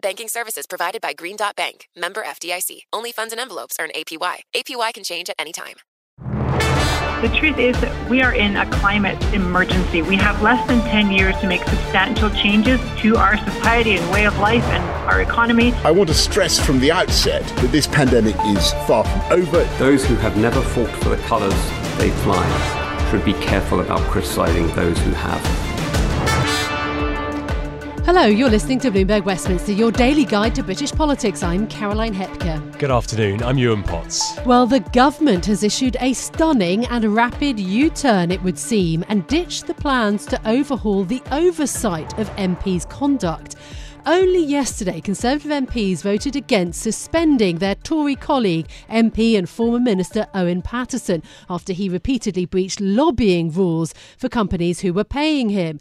Banking services provided by Green Dot Bank, member FDIC. Only funds and envelopes earn APY. APY can change at any time. The truth is that we are in a climate emergency. We have less than 10 years to make substantial changes to our society and way of life and our economy. I want to stress from the outset that this pandemic is far from over. Those who have never fought for the colours they fly should be careful about criticising those who have. Hello, you're listening to Bloomberg Westminster, your daily guide to British politics. I'm Caroline Hepker. Good afternoon, I'm Yuan Potts. Well, the government has issued a stunning and rapid U turn, it would seem, and ditched the plans to overhaul the oversight of MPs' conduct. Only yesterday, Conservative MPs voted against suspending their Tory colleague, MP and former Minister Owen Paterson, after he repeatedly breached lobbying rules for companies who were paying him.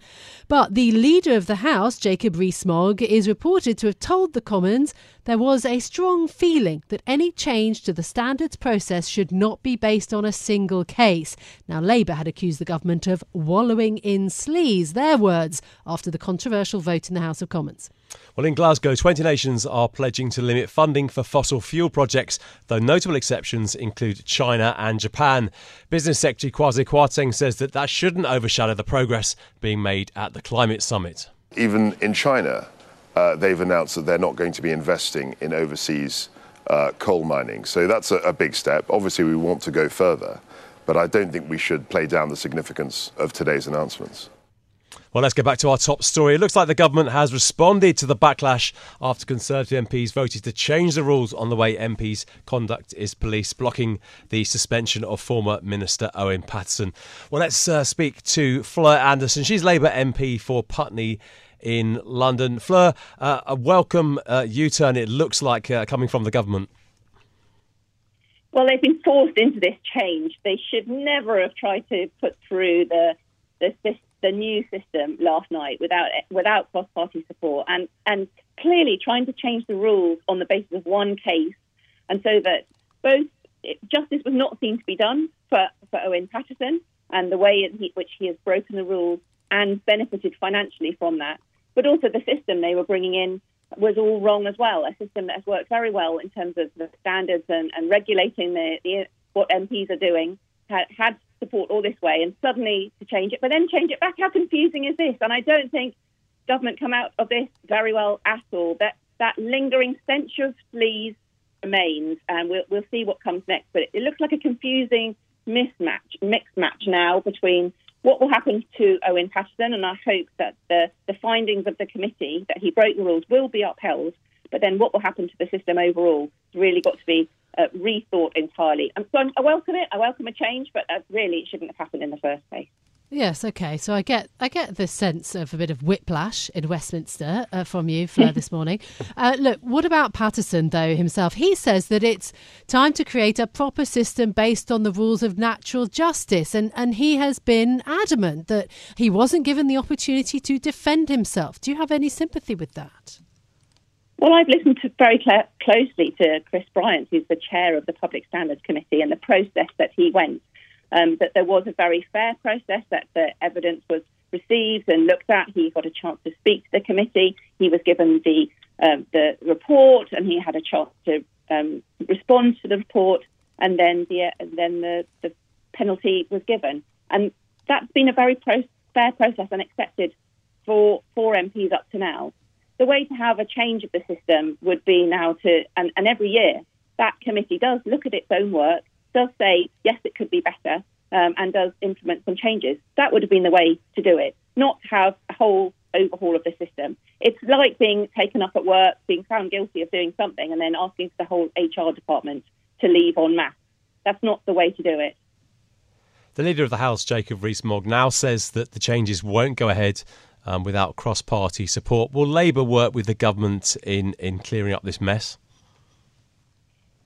But the leader of the House, Jacob Rees-Mogg, is reported to have told the Commons there was a strong feeling that any change to the standards process should not be based on a single case. Now, Labour had accused the government of wallowing in sleaze, their words, after the controversial vote in the House of Commons. Well, in Glasgow, 20 nations are pledging to limit funding for fossil fuel projects, though notable exceptions include China and Japan. Business Secretary Kwasi Kwarteng says that that shouldn't overshadow the progress being made at the climate summit. Even in China, uh, they've announced that they're not going to be investing in overseas uh, coal mining. So that's a, a big step. Obviously, we want to go further, but I don't think we should play down the significance of today's announcements. Well, let's get back to our top story. It looks like the government has responded to the backlash after Conservative MPs voted to change the rules on the way MPs conduct is policed, blocking the suspension of former Minister Owen Paterson. Well, let's uh, speak to Fleur Anderson. She's Labour MP for Putney in London. Fleur, uh, a welcome uh, U turn, it looks like, uh, coming from the government. Well, they've been forced into this change. They should never have tried to put through the the, the new system last night without without cross party support, and and clearly trying to change the rules on the basis of one case, and so that both justice was not seen to be done for, for Owen Paterson and the way in which he has broken the rules and benefited financially from that, but also the system they were bringing in was all wrong as well. A system that has worked very well in terms of the standards and, and regulating the, the, what MPs are doing had, had support all this way, and suddenly to change it, but then change it back. How confusing is this? And I don't think government come out of this very well at all. That that lingering stench of fleas remains, and we'll we'll see what comes next. But it, it looks like a confusing mismatch, mixed match now between what will happen to Owen Paterson, and I hope that the, the findings of the committee that he broke the rules will be upheld. But then what will happen to the system overall? It's really got to be uh, rethought entirely. And so I welcome it. I welcome a change, but uh, really it shouldn't have happened in the first place. Yes, okay. So I get I get this sense of a bit of whiplash in Westminster uh, from you, Fleur, this morning. Uh, look, what about Paterson though himself? He says that it's time to create a proper system based on the rules of natural justice, and and he has been adamant that he wasn't given the opportunity to defend himself. Do you have any sympathy with that? Well, I've listened to very cl- closely to Chris Bryant, who's the chair of the Public Standards Committee, and the process that he went um, that there was a very fair process, that the evidence was received and looked at. He got a chance to speak to the committee. He was given the um, the report, and he had a chance to um, respond to the report. And then the and then the, the penalty was given, and that's been a very pro- fair process and accepted for for MPs up to now. The way to have a change of the system would be now to and, and every year that committee does look at its own work, does say, yes, it could be better, um, and does implement some changes. That would have been the way to do it, not have a whole overhaul of the system. It's like being taken up at work, being found guilty of doing something, and then asking the whole HR department to leave en masse. That's not the way to do it. The leader of the House, Jacob Rees-Mogg, now says that the changes won't go ahead um, without cross-party support. Will Labour work with the government in, in clearing up this mess?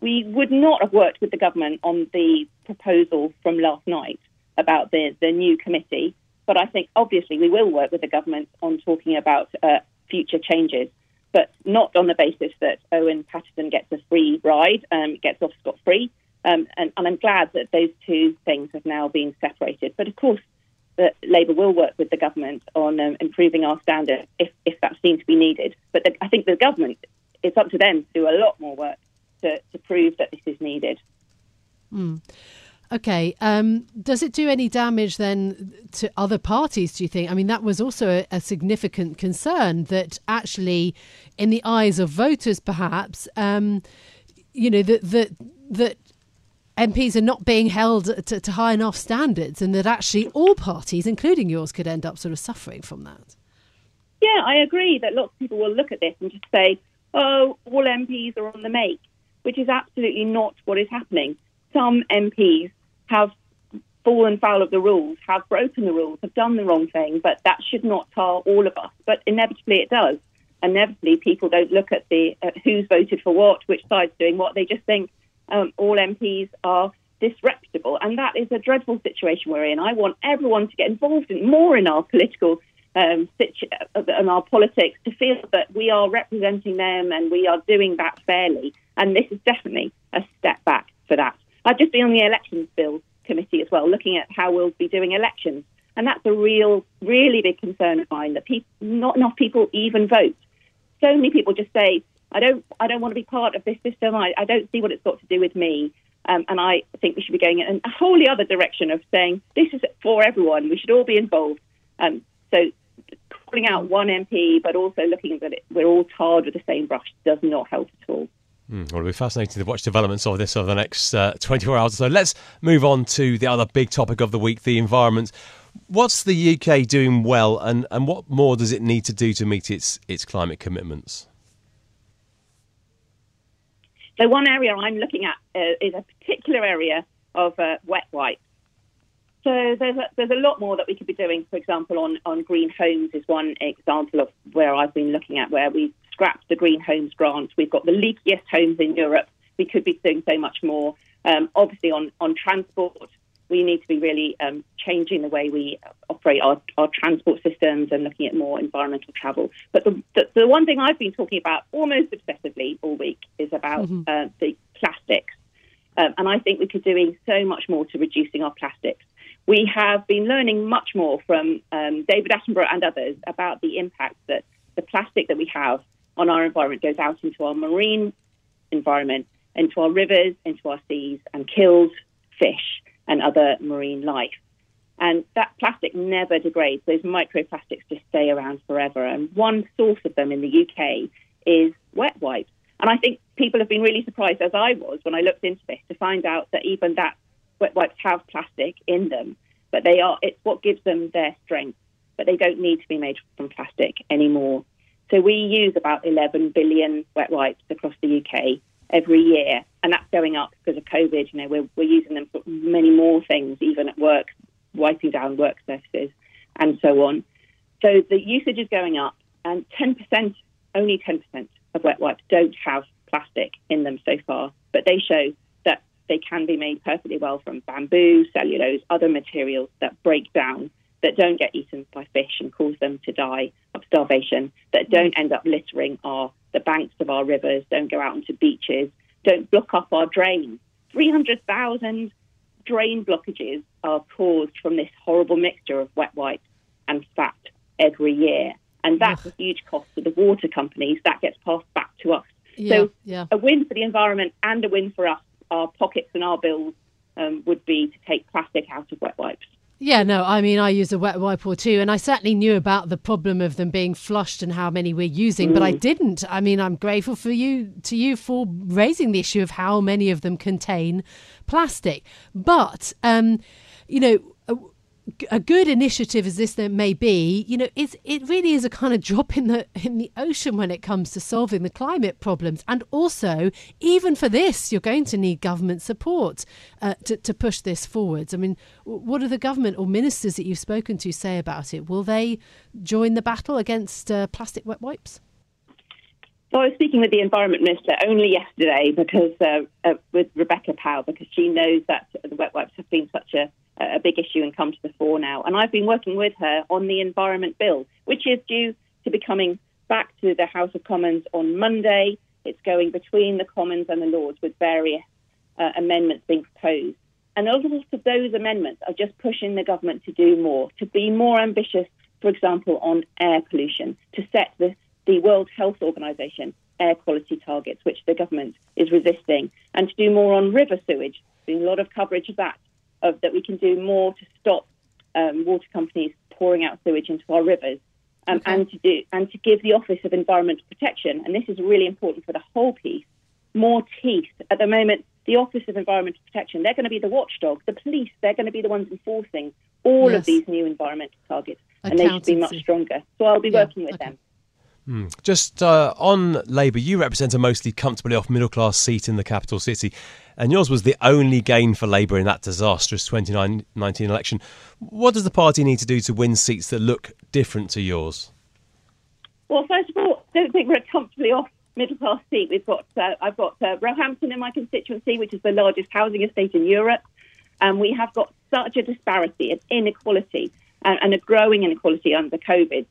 We would not have worked with the government on the proposal from last night about the, the new committee, but I think obviously we will work with the government on talking about uh, future changes, but not on the basis that Owen Paterson gets a free ride, um, gets off scot free. Um, and, and, I'm glad that those two things have now been separated. But of course, that Labour will work with the government on um, improving our standards if, if that seems to be needed. But the, I think the government, it's up to them to do a lot more work to, to prove that this is needed. Mm. Okay. Um, does it do any damage then to other parties, do you think? I mean, that was also a, a significant concern that actually, in the eyes of voters, perhaps, um, you know, that, that, that MPs are not being held to, to, high enough standards, and that actually all parties, including yours, could end up sort of suffering from that. Yeah, I agree that lots of people will look at this and just say, oh, all MPs are on the make, which is absolutely not what is happening. Some MPs have fallen foul of the rules, have broken the rules, have done the wrong thing, but that should not tar all of us. But inevitably it does. Inevitably, people don't look at the at who's voted for what, which side's doing what. They just think, um, all MPs are disreputable. And that is a dreadful situation we're in. I want everyone to get involved in, more in our political um, situ- uh, and our politics to feel that we are representing them and we are doing that fairly. And this is definitely a step back for that. I've just been on the elections bill committee as well, looking at how we'll be doing elections. And that's a real, really big concern of mine that people, not enough people even vote. So many people just say, I don't I don't want to be part of this system. I, I don't see what it's got to do with me. Um, and I think we should be going in a wholly other direction of saying this is for everyone. We should all be involved. Um, so calling out one MP, but also looking that it, we're all tarred with the same brush does not help at all. Mm, well, it'll be fascinating to watch developments of this over the next uh, 24 hours or so. Let's move on to the other big topic of the week the environment. What's the UK doing well, and, and what more does it need to do to meet its, its climate commitments? So one area I'm looking at uh, is a particular area of uh, wet wipes. So there's a, there's a lot more that we could be doing. For example, on, on green homes is one example of where I've been looking at where we scrapped the green homes grant. We've got the leakiest homes in Europe. We could be doing so much more. Um, obviously, on, on transport, we need to be really um, changing the way we operate our, our transport systems and looking at more environmental travel. But the, the, the one thing I've been talking about almost obsessively all week is about mm-hmm. uh, the plastics. Um, and I think we could be doing so much more to reducing our plastics. We have been learning much more from um, David Attenborough and others about the impact that the plastic that we have on our environment goes out into our marine environment, into our rivers, into our seas, and kills fish and other marine life. And that plastic never degrades. Those microplastics just stay around forever. And one source of them in the UK is wet wipes. And I think people have been really surprised, as I was when I looked into this, to find out that even that wet wipes have plastic in them. But they are it's what gives them their strength. But they don't need to be made from plastic anymore. So we use about 11 billion wet wipes across the UK every year, and that's going up because of COVID. You know, we're, we're using them for many more things, even at work, wiping down work surfaces and so on. So the usage is going up, and 10%, only 10% of wet wipes don't have plastic in them so far, but they show that they can be made perfectly well from bamboo, cellulose, other materials that break down, that don't get eaten by fish and cause them to die of starvation, that don't end up littering our the banks of our rivers, don't go out onto beaches, don't block up our drains. 300,000 drain blockages are caused from this horrible mixture of wet wipes and fat every year. And that's a huge cost to the water companies. That gets passed back to us. Yeah, so yeah. a win for the environment and a win for us, our pockets and our bills, um, would be to take plastic out of wet wipes. Yeah, no, I mean, I use a wet wipe or two, and I certainly knew about the problem of them being flushed and how many we're using, mm. but I mm. didn't. I mean, I'm grateful for you to you for raising the issue of how many of them contain plastic. But, um, you know, a good initiative as this may be, you know, it's, it really is a kind of drop in the in the ocean when it comes to solving the climate problems. And also, even for this, you're going to need government support uh, to to push this forwards. I mean, what do the government or ministers that you've spoken to say about it? Will they join the battle against uh, plastic wet wipes? So I was speaking with the Environment Minister only yesterday because uh, uh, with Rebecca Powell because she knows that the wet wipes have been such a a big issue and come to the fore now. And I've been working with her on the Environment Bill, which is due to be coming back to the House of Commons on Monday. It's going between the Commons and the Lords with various uh, amendments being proposed. And a lot of those amendments are just pushing the government to do more, to be more ambitious, for example, on air pollution, to set the, the World Health Organization air quality targets, which the government is resisting, and to do more on river sewage. There's been a lot of coverage of that of that we can do more to stop um, water companies pouring out sewage into our rivers, um, okay. and to do and to give the Office of Environmental Protection, and this is really important for the whole piece, more teeth. At the moment, the Office of Environmental Protection they're going to be the watchdog, the police they're going to be the ones enforcing all yes. of these new environmental targets, and they should be much stronger. So I'll be yeah. working with okay. them. Mm. Just uh, on Labour, you represent a mostly comfortably off middle class seat in the capital city, and yours was the only gain for Labour in that disastrous 2019 election. What does the party need to do to win seats that look different to yours? Well, first of all, I don't think we're a comfortably off middle class seat. We've got uh, I've got uh, Roehampton in my constituency, which is the largest housing estate in Europe, and we have got such a disparity and inequality and, and a growing inequality under COVID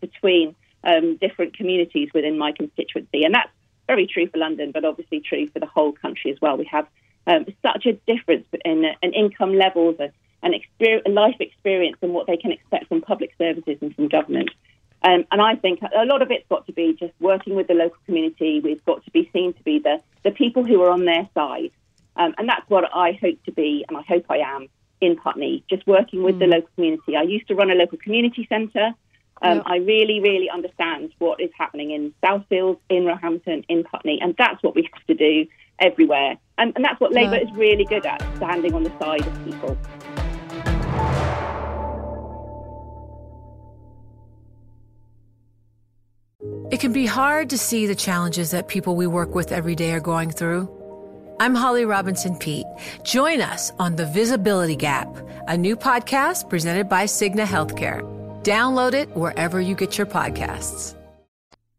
between um, different communities within my constituency. And that's very true for London, but obviously true for the whole country as well. We have um, such a difference in, uh, in income levels and, and experience, life experience and what they can expect from public services and from government. Um, and I think a lot of it's got to be just working with the local community. We've got to be seen to be the, the people who are on their side. Um, and that's what I hope to be, and I hope I am in Putney, just working with mm. the local community. I used to run a local community centre. Um, yeah. I really, really understand what is happening in Southfields, in Roehampton, in Putney, and that's what we have to do everywhere. And, and that's what Labour is really good at, standing on the side of people. It can be hard to see the challenges that people we work with every day are going through. I'm Holly Robinson Peete. Join us on The Visibility Gap, a new podcast presented by Cigna Healthcare. Download it wherever you get your podcasts.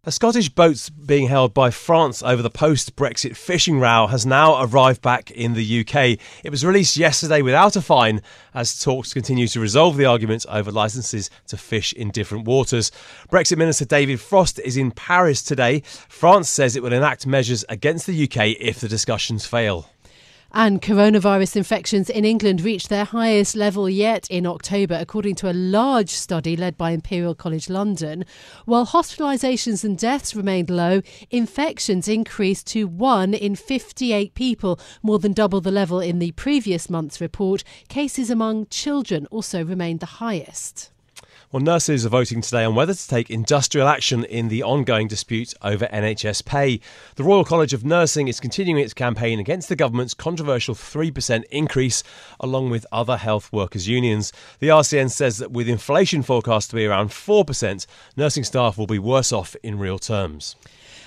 A Scottish boat being held by France over the post Brexit fishing row has now arrived back in the UK. It was released yesterday without a fine as talks continue to resolve the arguments over licences to fish in different waters. Brexit Minister David Frost is in Paris today. France says it will enact measures against the UK if the discussions fail. And coronavirus infections in England reached their highest level yet in October, according to a large study led by Imperial College London. While hospitalisations and deaths remained low, infections increased to 1 in 58 people, more than double the level in the previous month's report. Cases among children also remained the highest. Well, nurses are voting today on whether to take industrial action in the ongoing dispute over NHS pay. The Royal College of Nursing is continuing its campaign against the government's controversial 3% increase, along with other health workers' unions. The RCN says that with inflation forecast to be around 4%, nursing staff will be worse off in real terms.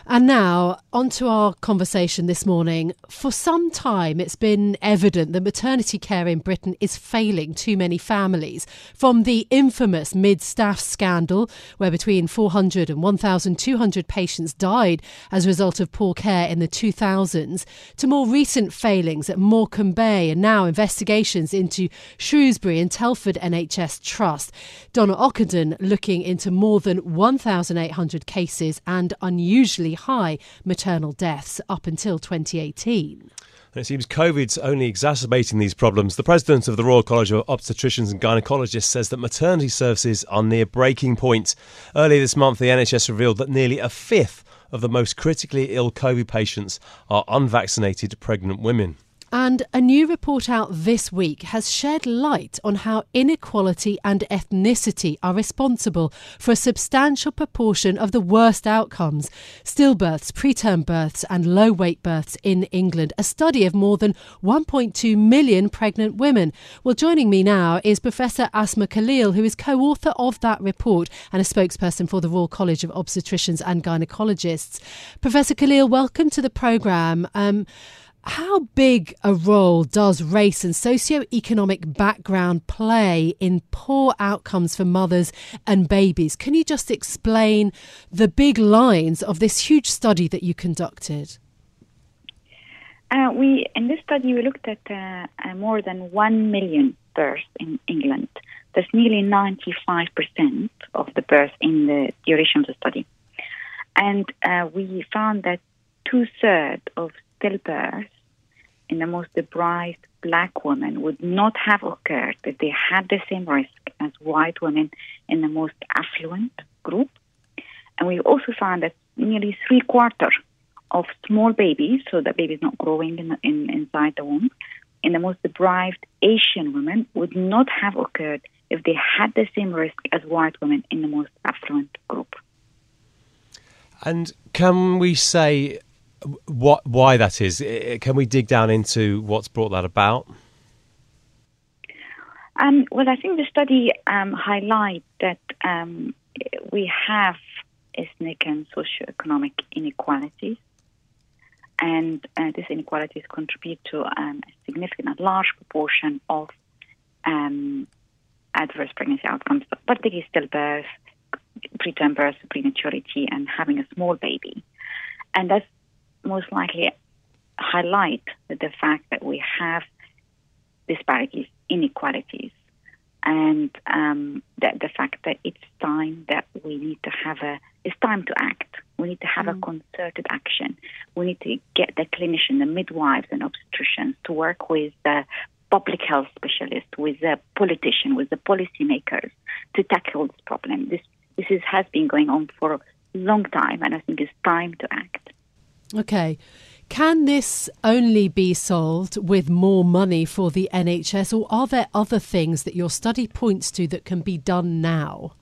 And now, on to our conversation this morning. For some time, it's been evident that maternity care in Britain is failing too many families. From the infamous mid staff scandal, where between 400 and 1,200 patients died as a result of poor care in the 2000s, to more recent failings at Morecambe Bay and now investigations into Shrewsbury and Telford NHS Trust. Donna Ockenden looking into more than 1,800 cases and unusually high maternal deaths up until 2018. It seems COVID's only exacerbating these problems. The president of the Royal College of Obstetricians and Gynecologists says that maternity services are near breaking point. Earlier this month, the NHS revealed that nearly a fifth of the most critically ill COVID patients are unvaccinated pregnant women. And a new report out this week has shed light on how inequality and ethnicity are responsible for a substantial proportion of the worst outcomes stillbirths, preterm births, and low weight births in England. A study of more than 1.2 million pregnant women. Well, joining me now is Professor Asma Khalil, who is co author of that report and a spokesperson for the Royal College of Obstetricians and Gynecologists. Professor Khalil, welcome to the programme. Um, how big a role does race and socio-economic background play in poor outcomes for mothers and babies? Can you just explain the big lines of this huge study that you conducted? Uh, we in this study we looked at uh, uh, more than one million births in England. That's nearly ninety-five percent of the births in the duration of the study, and uh, we found that two thirds of stillbirths in the most deprived black women would not have occurred if they had the same risk as white women in the most affluent group. And we also found that nearly three quarters of small babies, so the baby is not growing in, in, inside the womb, in the most deprived Asian women would not have occurred if they had the same risk as white women in the most affluent group. And can we say what why that is? Can we dig down into what's brought that about? Um, well, I think the study um, highlight that um, we have ethnic and socioeconomic inequalities, and uh, these inequalities contribute to um, a significant, a large proportion of um, adverse pregnancy outcomes, particularly stillbirth, preterm birth, prematurity, and having a small baby. And that's most likely highlight the fact that we have disparities, inequalities, and um, that the fact that it's time that we need to have a it's time to act. We need to have mm. a concerted action. We need to get the clinician, the midwives, and obstetricians to work with the public health specialists, with the politician, with the policymakers to tackle this problem. This this is, has been going on for a long time, and I think it's time to act. Okay. Can this only be solved with more money for the NHS, or are there other things that your study points to that can be done now?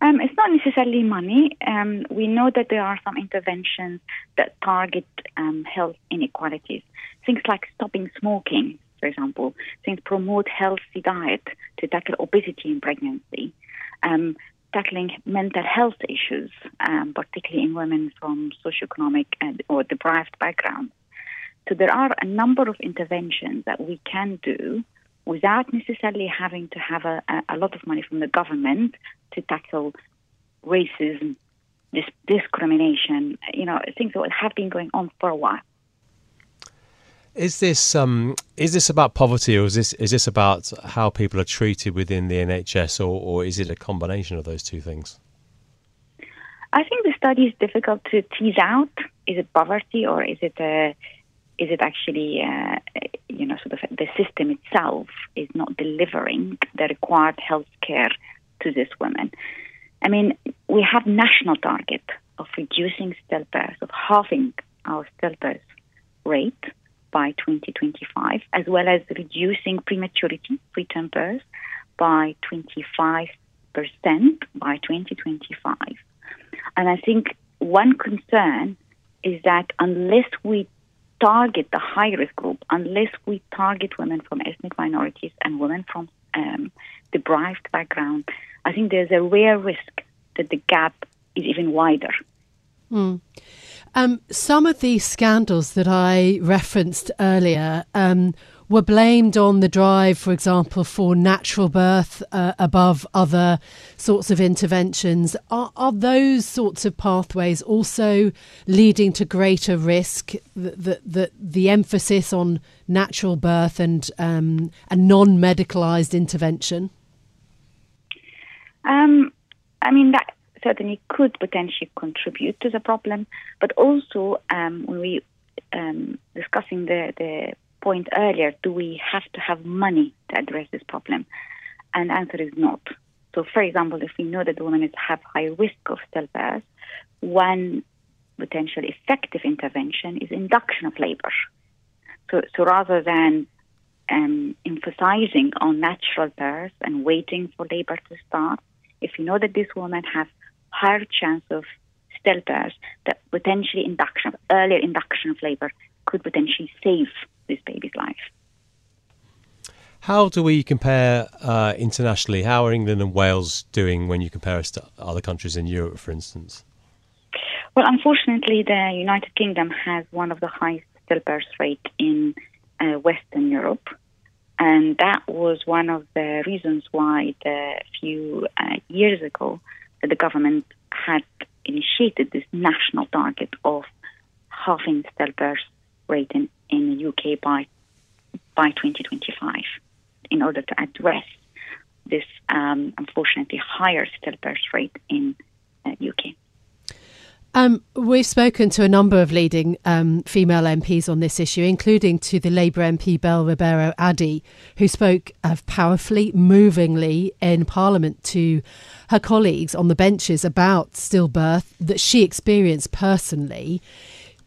Um, it's not necessarily money. Um, we know that there are some interventions that target um, health inequalities. Things like stopping smoking, for example, things promote healthy diet to tackle obesity in pregnancy. Um, tackling mental health issues, um, particularly in women from socioeconomic and, or deprived backgrounds. So there are a number of interventions that we can do without necessarily having to have a, a lot of money from the government to tackle racism, dis- discrimination, you know, things that have been going on for a while. Is this um, is this about poverty, or is this is this about how people are treated within the NHS, or, or is it a combination of those two things? I think the study is difficult to tease out. Is it poverty, or is it a, is it actually uh, you know sort of the system itself is not delivering the required health care to these women? I mean, we have national target of reducing stillbirth, of halving our stillbirth rate by 2025, as well as reducing prematurity, preterm birth, by 25% by 2025. And I think one concern is that unless we target the high risk group, unless we target women from ethnic minorities and women from um, deprived background, I think there's a rare risk that the gap is even wider. Mm. Um, some of these scandals that I referenced earlier um, were blamed on the drive, for example, for natural birth uh, above other sorts of interventions. Are, are, those sorts of pathways also leading to greater risk? The, the, the emphasis on natural birth and um, a non medicalised intervention? Um, I mean, that certainly could potentially contribute to the problem. But also, um, when we um, discussing the, the point earlier, do we have to have money to address this problem? And the answer is not. So, for example, if we know that the women have high risk of stillbirth, one potential effective intervention is induction of labor. So, so rather than um, emphasizing on natural birth and waiting for labor to start, if you know that this woman has higher chance of stillbirth, that potentially induction, earlier induction of labor could potentially save this baby's life. How do we compare uh, internationally? How are England and Wales doing when you compare us to other countries in Europe, for instance? Well, unfortunately, the United Kingdom has one of the highest stillbirth rate in uh, Western Europe, and that was one of the reasons why a few uh, years ago the government had initiated this national target of halving stillbirth rate in, in the UK by by 2025 in order to address this um, unfortunately higher stillbirth rate in uh, UK. Um, we've spoken to a number of leading um, female MPs on this issue, including to the Labour MP Bell Ribeiro Addy, who spoke powerfully, movingly in Parliament to her colleagues on the benches about stillbirth that she experienced personally.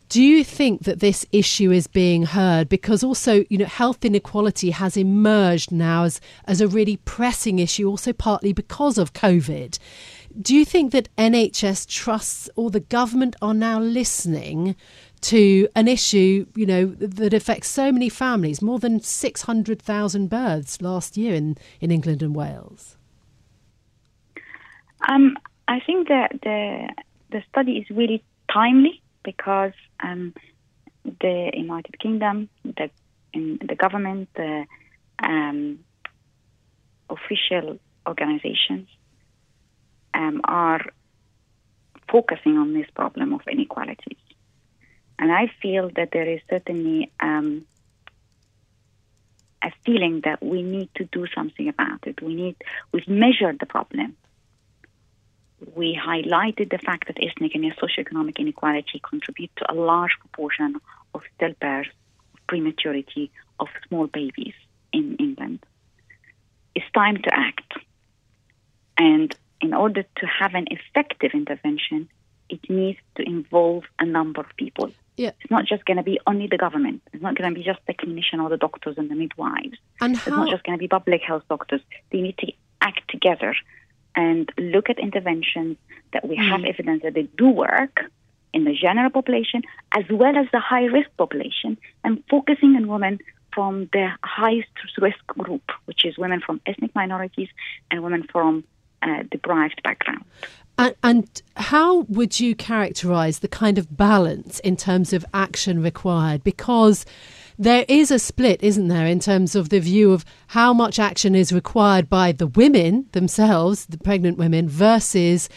Do you think that this issue is being heard? Because also, you know, health inequality has emerged now as, as a really pressing issue, also partly because of COVID. Do you think that NHS trusts or the government are now listening to an issue, you know, that affects so many families, more than 600,000 births last year in, in England and Wales? Um, I think that the, the study is really timely because um, the United Kingdom, the the government, the um, official organizations um, are focusing on this problem of inequalities. And I feel that there is certainly um, a feeling that we need to do something about it. We need, we've measured the problem we highlighted the fact that ethnic and socioeconomic inequality contribute to a large proportion of stillbirth, prematurity of small babies in England. It's time to act. And in order to have an effective intervention, it needs to involve a number of people. Yeah. It's not just going to be only the government. It's not going to be just the clinician or the doctors and the midwives. And how- it's not just going to be public health doctors. They need to act together and look at interventions that we have mm. evidence that they do work in the general population as well as the high risk population and focusing on women from the highest risk group, which is women from ethnic minorities and women from uh, deprived background. And, and how would you characterize the kind of balance in terms of action required? Because there is a split, isn't there, in terms of the view of how much action is required by the women themselves, the pregnant women, versus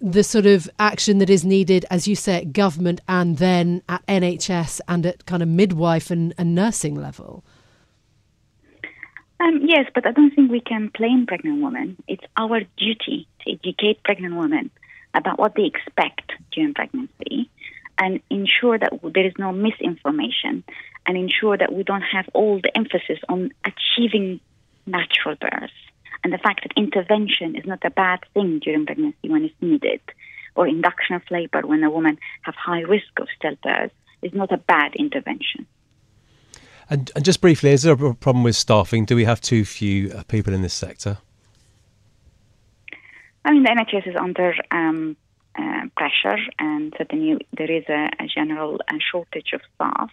the sort of action that is needed, as you say, at government and then at NHS and at kind of midwife and, and nursing level. Um, yes, but I don't think we can blame pregnant women. It's our duty to educate pregnant women about what they expect during pregnancy and ensure that there is no misinformation and ensure that we don't have all the emphasis on achieving natural birth and the fact that intervention is not a bad thing during pregnancy when it's needed or induction of labor when a woman have high risk of stillbirth is not a bad intervention. And, and just briefly, is there a problem with staffing? Do we have too few uh, people in this sector? I mean, the NHS is under um, uh, pressure, and certainly there is a, a general shortage of staff.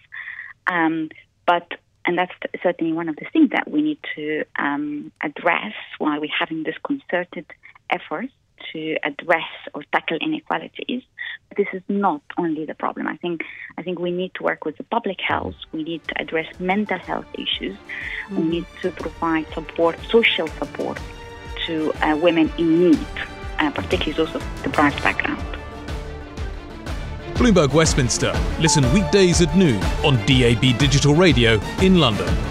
Um, but and that's certainly one of the things that we need to um, address while we're having this concerted effort to address or tackle inequalities. But this is not only the problem. I think I think we need to work with the public health. We need to address mental health issues. Mm. We need to provide support, social support, to uh, women in need, uh, particularly those of deprived background. Bloomberg Westminster. Listen weekdays at noon on DAB Digital Radio in London.